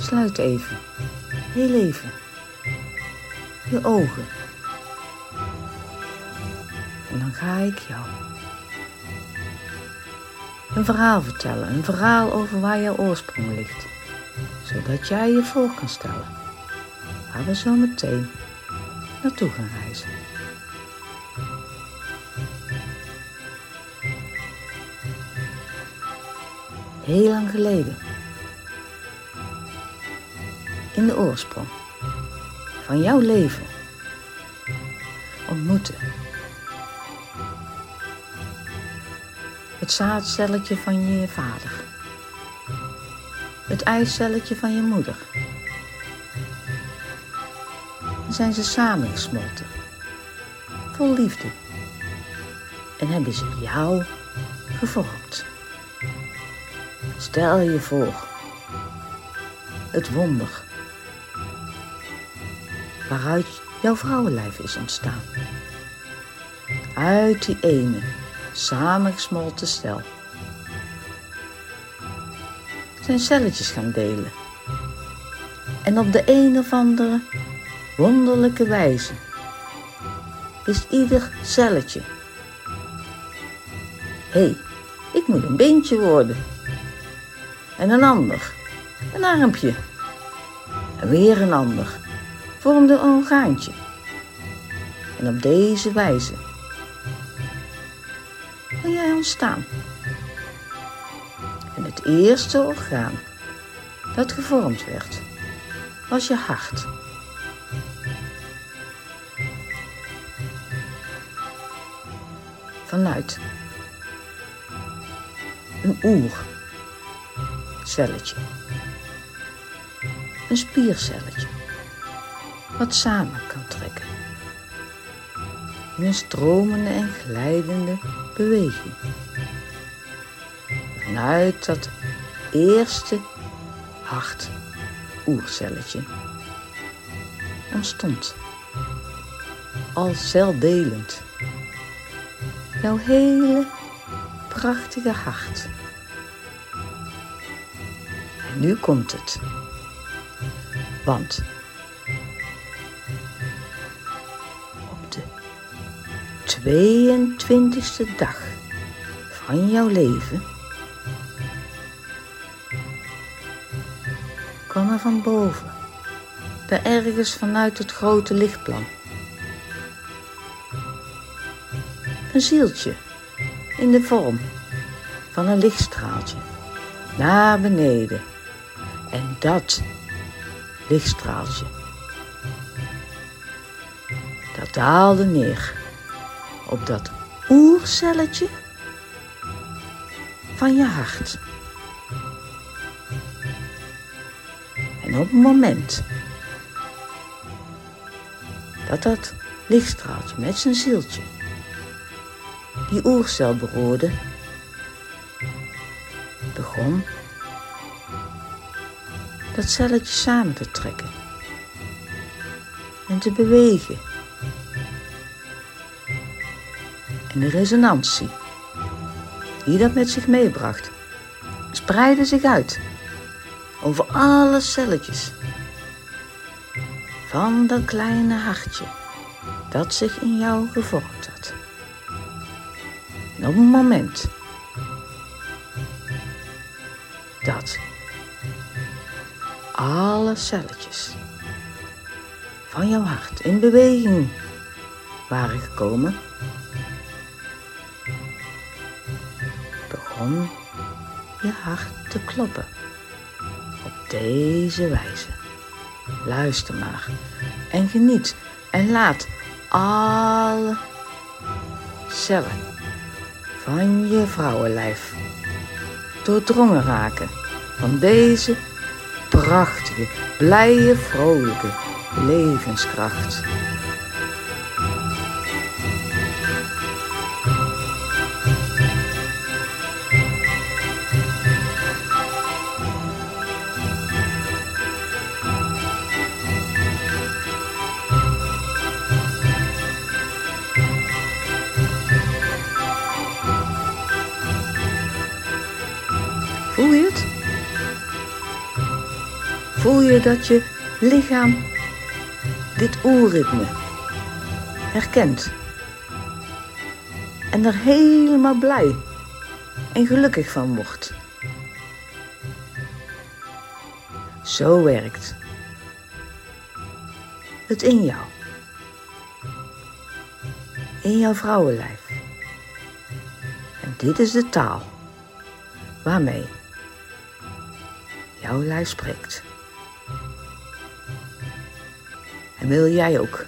Sluit even, heel even, je ogen. En dan ga ik jou een verhaal vertellen. Een verhaal over waar jouw oorsprong ligt. Zodat jij je voor kan stellen waar we zo meteen naartoe gaan reizen. Heel lang geleden. In de oorsprong van jouw leven ontmoeten. Het zaadcelletje van je vader, het eicelletje van je moeder. Zijn ze samengesmolten, vol liefde, en hebben ze jou gevormd. Stel je voor, het wonder waaruit jouw vrouwenlijf is ontstaan. Uit die ene samengesmolten stel. Zijn celletjes gaan delen. En op de een of andere wonderlijke wijze is ieder celletje. Hé, hey, ik moet een beentje worden. En een ander, een armpje. En weer een ander, vormde een orgaantje. En op deze wijze ben jij ontstaan. En het eerste orgaan dat gevormd werd, was je hart. Vanuit een oercelletje, een spiercelletje, wat samen kan trekken in een stromende en glijdende beweging. Vanuit dat eerste hart oercelletje ontstond, al celdelend, jouw hele prachtige hart. En nu komt het. Want 22e dag van jouw leven. Kwam er van boven, daar ergens vanuit het grote lichtplan, een zieltje in de vorm van een lichtstraaltje. Naar beneden. En dat lichtstraaltje, dat daalde neer op dat oercelletje van je hart. En op het moment dat dat lichtstraaltje met zijn zieltje die oercel beroerde, begon dat celletje samen te trekken en te bewegen. En de resonantie. Die dat met zich meebracht, spreidde zich uit. Over alle celletjes. Van dat kleine hartje dat zich in jou gevormd had. En op het moment dat alle celletjes van jouw hart in beweging waren gekomen, begon je hart te kloppen. Op deze wijze. Luister maar en geniet en laat alle cellen van je vrouwenlijf doordrongen raken van deze prachtige, blije, vrolijke levenskracht. Voel je dat je lichaam dit oerritme herkent en er helemaal blij en gelukkig van wordt. Zo werkt het in jou, in jouw vrouwenlijf. En dit is de taal waarmee jouw lijf spreekt. En wil jij ook